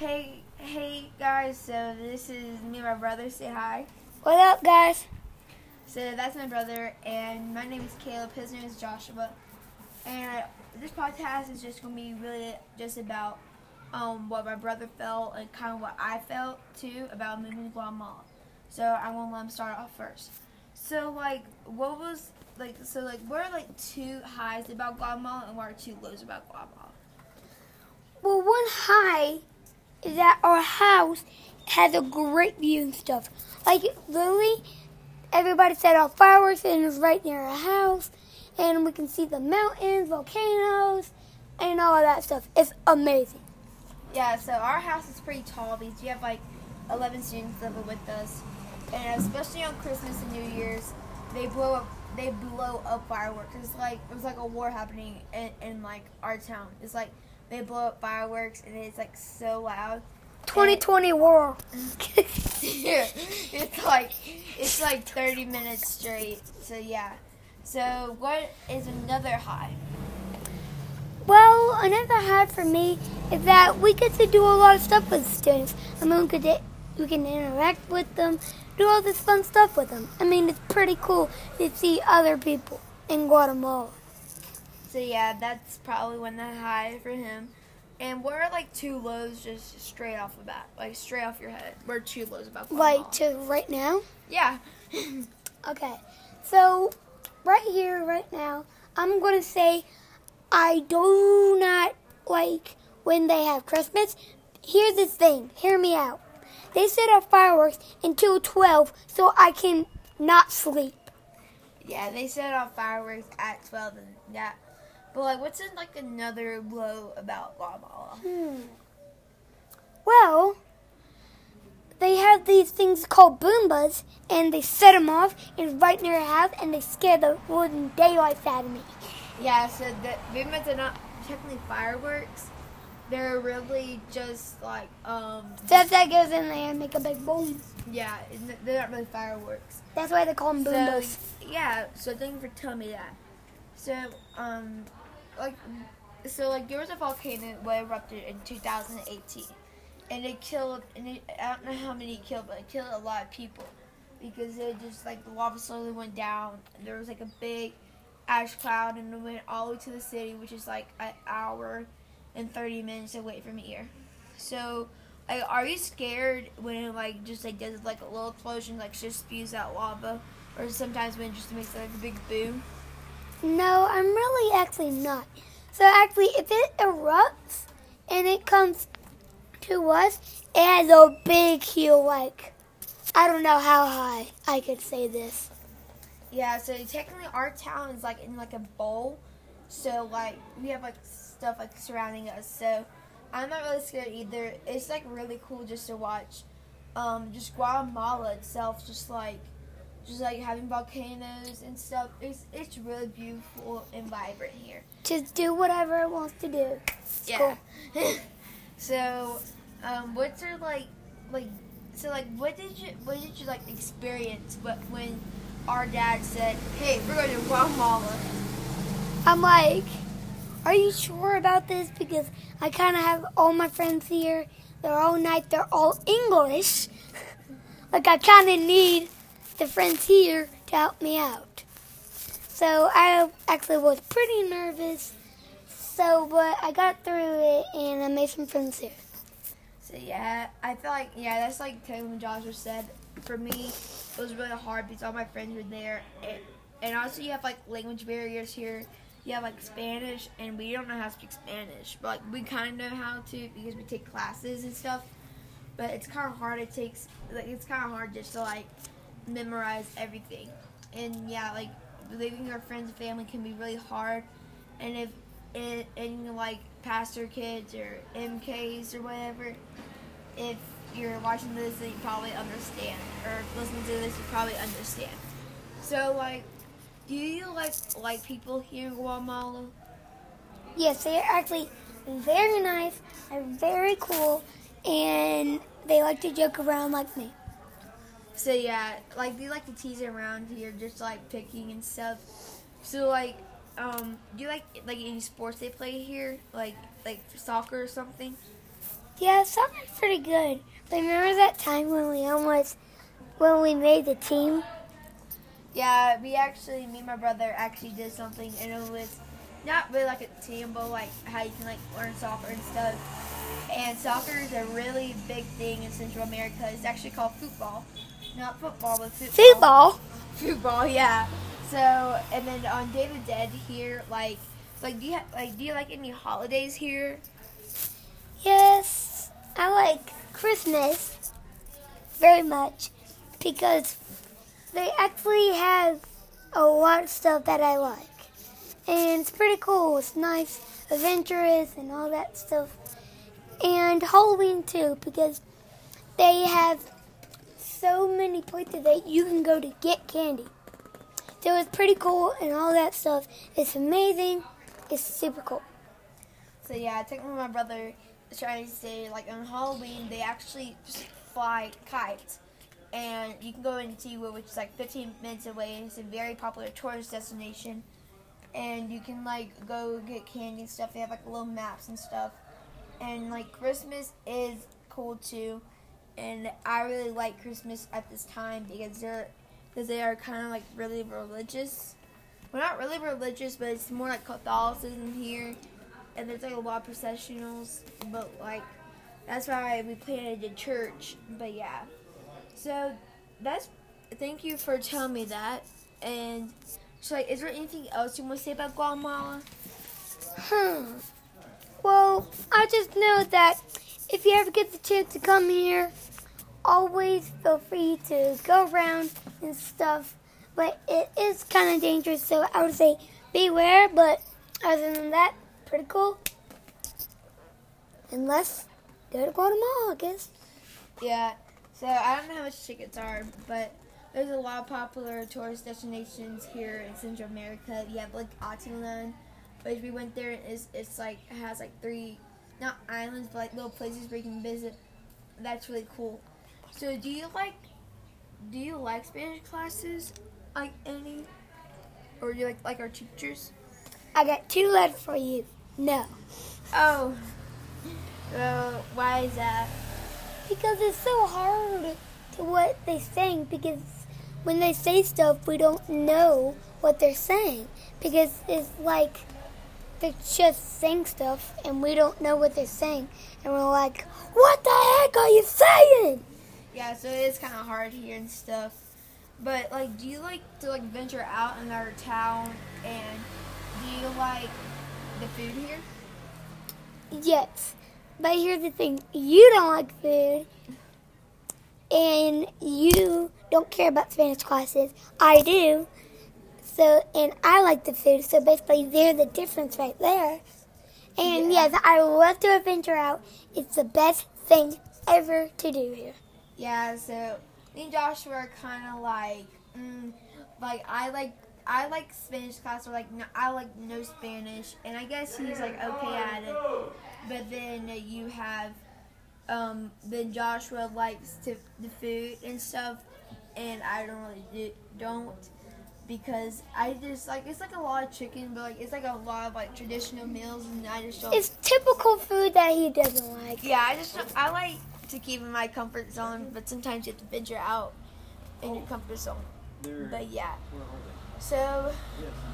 Hey, hey guys. So this is me and my brother. Say hi. What up, guys? So that's my brother, and my name is Caleb. His name is Joshua. And this podcast is just gonna be really just about um, what my brother felt and kind of what I felt too about moving to Guatemala. So I'm gonna let him start off first. So like, what was like? So like, what are like two highs about Guatemala and what are two lows about Guatemala? Well, one high is that our house has a great view and stuff. Like, literally, everybody set off fireworks and it's right near our house. And we can see the mountains, volcanoes, and all of that stuff. It's amazing. Yeah, so our house is pretty tall because we have like 11 students living with us, and especially on Christmas and New Year's, they blow up they blow up fireworks. It's like it was like a war happening in, in like our town. It's like they blow up fireworks and it's like so loud. 2020 war. yeah, it's like it's like 30 minutes straight. So yeah. So what is another high? Well, another high for me is that we get to do a lot of stuff with students. I mean, we, could, we can interact with them, do all this fun stuff with them. I mean, it's pretty cool to see other people in Guatemala. So yeah, that's probably when that high for him. And what are like two lows just straight off the bat, like straight off your head? What are two lows about? Like to right now? Yeah. okay. So right here, right now, I'm gonna say I do not like when they have Christmas. Here's the thing. Hear me out. They set off fireworks until 12 so I can not sleep. Yeah, they set off fireworks at 12 and yeah. But like what's in like another blow about Guatemala? Hmm. Well, they have these things called boombas, and they set them off, and right near our house, and they scare the living daylights out of me. Yeah, so the boombas are not technically fireworks. They're really just like um. Stuff that goes in there and make a big boom. Yeah, they're not really fireworks. That's why they call them boombas. So, yeah, so thank you for telling me that. So um, like so like there was a volcano that erupted in 2018 and it killed and it, i don't know how many it killed but it killed a lot of people. Because it just like the lava slowly went down. And there was like a big ash cloud and it went all the way to the city which is like an hour and 30 minutes away from here. So like are you scared when it like just like does like a little explosion like just spews out lava? Or sometimes when it just makes like a big boom no, I'm really actually not. So actually, if it erupts and it comes to us, it has a big heel like. I don't know how high I could say this. Yeah, so technically our town is like in like a bowl. So like we have like stuff like surrounding us. So I'm not really scared either. It's like really cool just to watch. Um, just Guatemala itself, just like just like having volcanoes and stuff. It's it's really beautiful and vibrant here. Just do whatever it wants to do. It's yeah. Cool. so, um, what's your like like so like what did you what did you like experience but when our dad said, Hey, we're going to Guatemala? I'm like, Are you sure about this? Because I kinda have all my friends here. They're all nice, they're all English. like I kinda need the friends here to help me out. So I actually was pretty nervous. So, but I got through it and I made some friends here. So yeah, I feel like yeah, that's like Taylor and Joshua said. For me, it was really hard because all my friends were there, and, and also you have like language barriers here. You have like Spanish, and we don't know how to speak Spanish, but like we kind of know how to because we take classes and stuff. But it's kind of hard. It takes like it's kind of hard just to like memorize everything. And yeah, like leaving your friends and family can be really hard. And if it, and like pastor kids or MKs or whatever, if you're watching this, then you probably understand, or listening to this, you probably understand. So like, do you like like people here in Guatemala? Yes, they are actually very nice and very cool, and they like to joke around like me. So yeah, like they like to tease around here, just like picking and stuff. So like, um, do you like like any sports they play here, like like soccer or something? Yeah, soccer's pretty good. Remember that time when we almost when we made the team? Yeah, we actually, me and my brother actually did something, and it was not really like a team, but like how you can like learn soccer and stuff. And soccer is a really big thing in Central America. It's actually called football, not football, but football. Football. Football, yeah. So, and then on Day of the Dead here, like, like do you ha- like do you like any holidays here? Yes, I like Christmas very much because they actually have a lot of stuff that I like. And it's pretty cool. It's nice, adventurous, and all that stuff. And Halloween too because they have so many places that you can go to get candy. So it's pretty cool and all that stuff. It's amazing. It's super cool. So yeah, I think my brother trying to say like on Halloween they actually fly kites, and you can go in Antigua, which is like 15 minutes away, it's a very popular tourist destination. And you can like go get candy and stuff. They have like little maps and stuff. And like Christmas is cool too, and I really like Christmas at this time because they're because they are kind of like really religious. Well, not really religious, but it's more like Catholicism here and there's like a lot of processionals, but like that's why we planted a church. But yeah, so that's thank you for telling me that. And so, like, is there anything else you want to say about Guatemala? Hmm. Well, I just know that if you ever get the chance to come here, always feel free to go around and stuff. But it is kind of dangerous, so I would say beware. But other than that, pretty cool. Unless go to Guatemala, I guess. Yeah. So I don't know how much tickets are, but there's a lot of popular tourist destinations here in Central America. You have like Atitlán, which we went there. And it's it's like has like three, not islands, but like little places where you can visit. That's really cool. So do you like, do you like Spanish classes, like any, or do you like like our teachers? I got two letters for you. No. Oh. Uh, why is that? Because it's so hard to what they saying because when they say stuff we don't know what they're saying because it's like they're just saying stuff and we don't know what they're saying and we're like what the heck are you saying Yeah, so it is kind of hard here and stuff. But like, do you like to like venture out in our town? And do you like the food here? yes but here's the thing you don't like food and you don't care about spanish classes i do so and i like the food so basically they're the difference right there and Yeah. yes i love to adventure out it's the best thing ever to do here Yeah. So me and Joshua are kind of like, mm, like I like I like Spanish class, or like no, I like no Spanish, and I guess he's like okay at it. But then you have, um, then Joshua likes to the food and stuff, and I don't really do, don't because I just like it's like a lot of chicken, but like it's like a lot of like traditional meals, and I just don't. it's typical food that he doesn't like Yeah, I just I like to keep in my comfort zone, but sometimes you have to venture out in your comfort zone. But yeah, so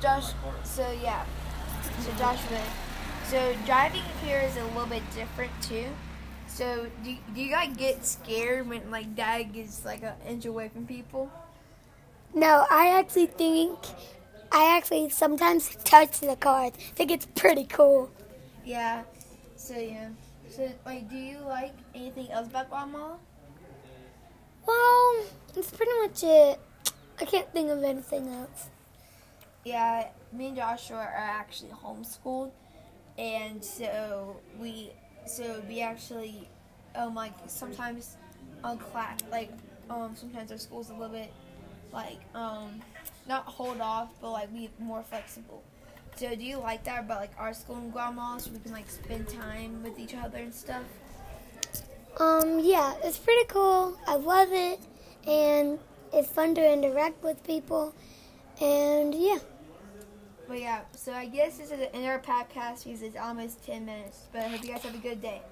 Josh, so yeah, so Joshua, so driving here is a little bit different too. So do, do you guys get scared when like dad gets like an inch away from people? No, I actually think I actually sometimes touch the cards. I think it's pretty cool. Yeah. So yeah. So like, do you like anything else about Guatemala? Well, that's pretty much it. I can't think of anything else. Yeah, me and Joshua are actually homeschooled, and so we so we actually um like sometimes on class like um sometimes our school's a little bit like um not hold off but like be more flexible. So do you like that about like our school in Guatemala so we can like spend time with each other and stuff? Um, yeah, it's pretty cool. I love it, and it's fun to interact with people, and yeah. But yeah, so I guess this is the end of our podcast because it's almost ten minutes. But I hope you guys have a good day.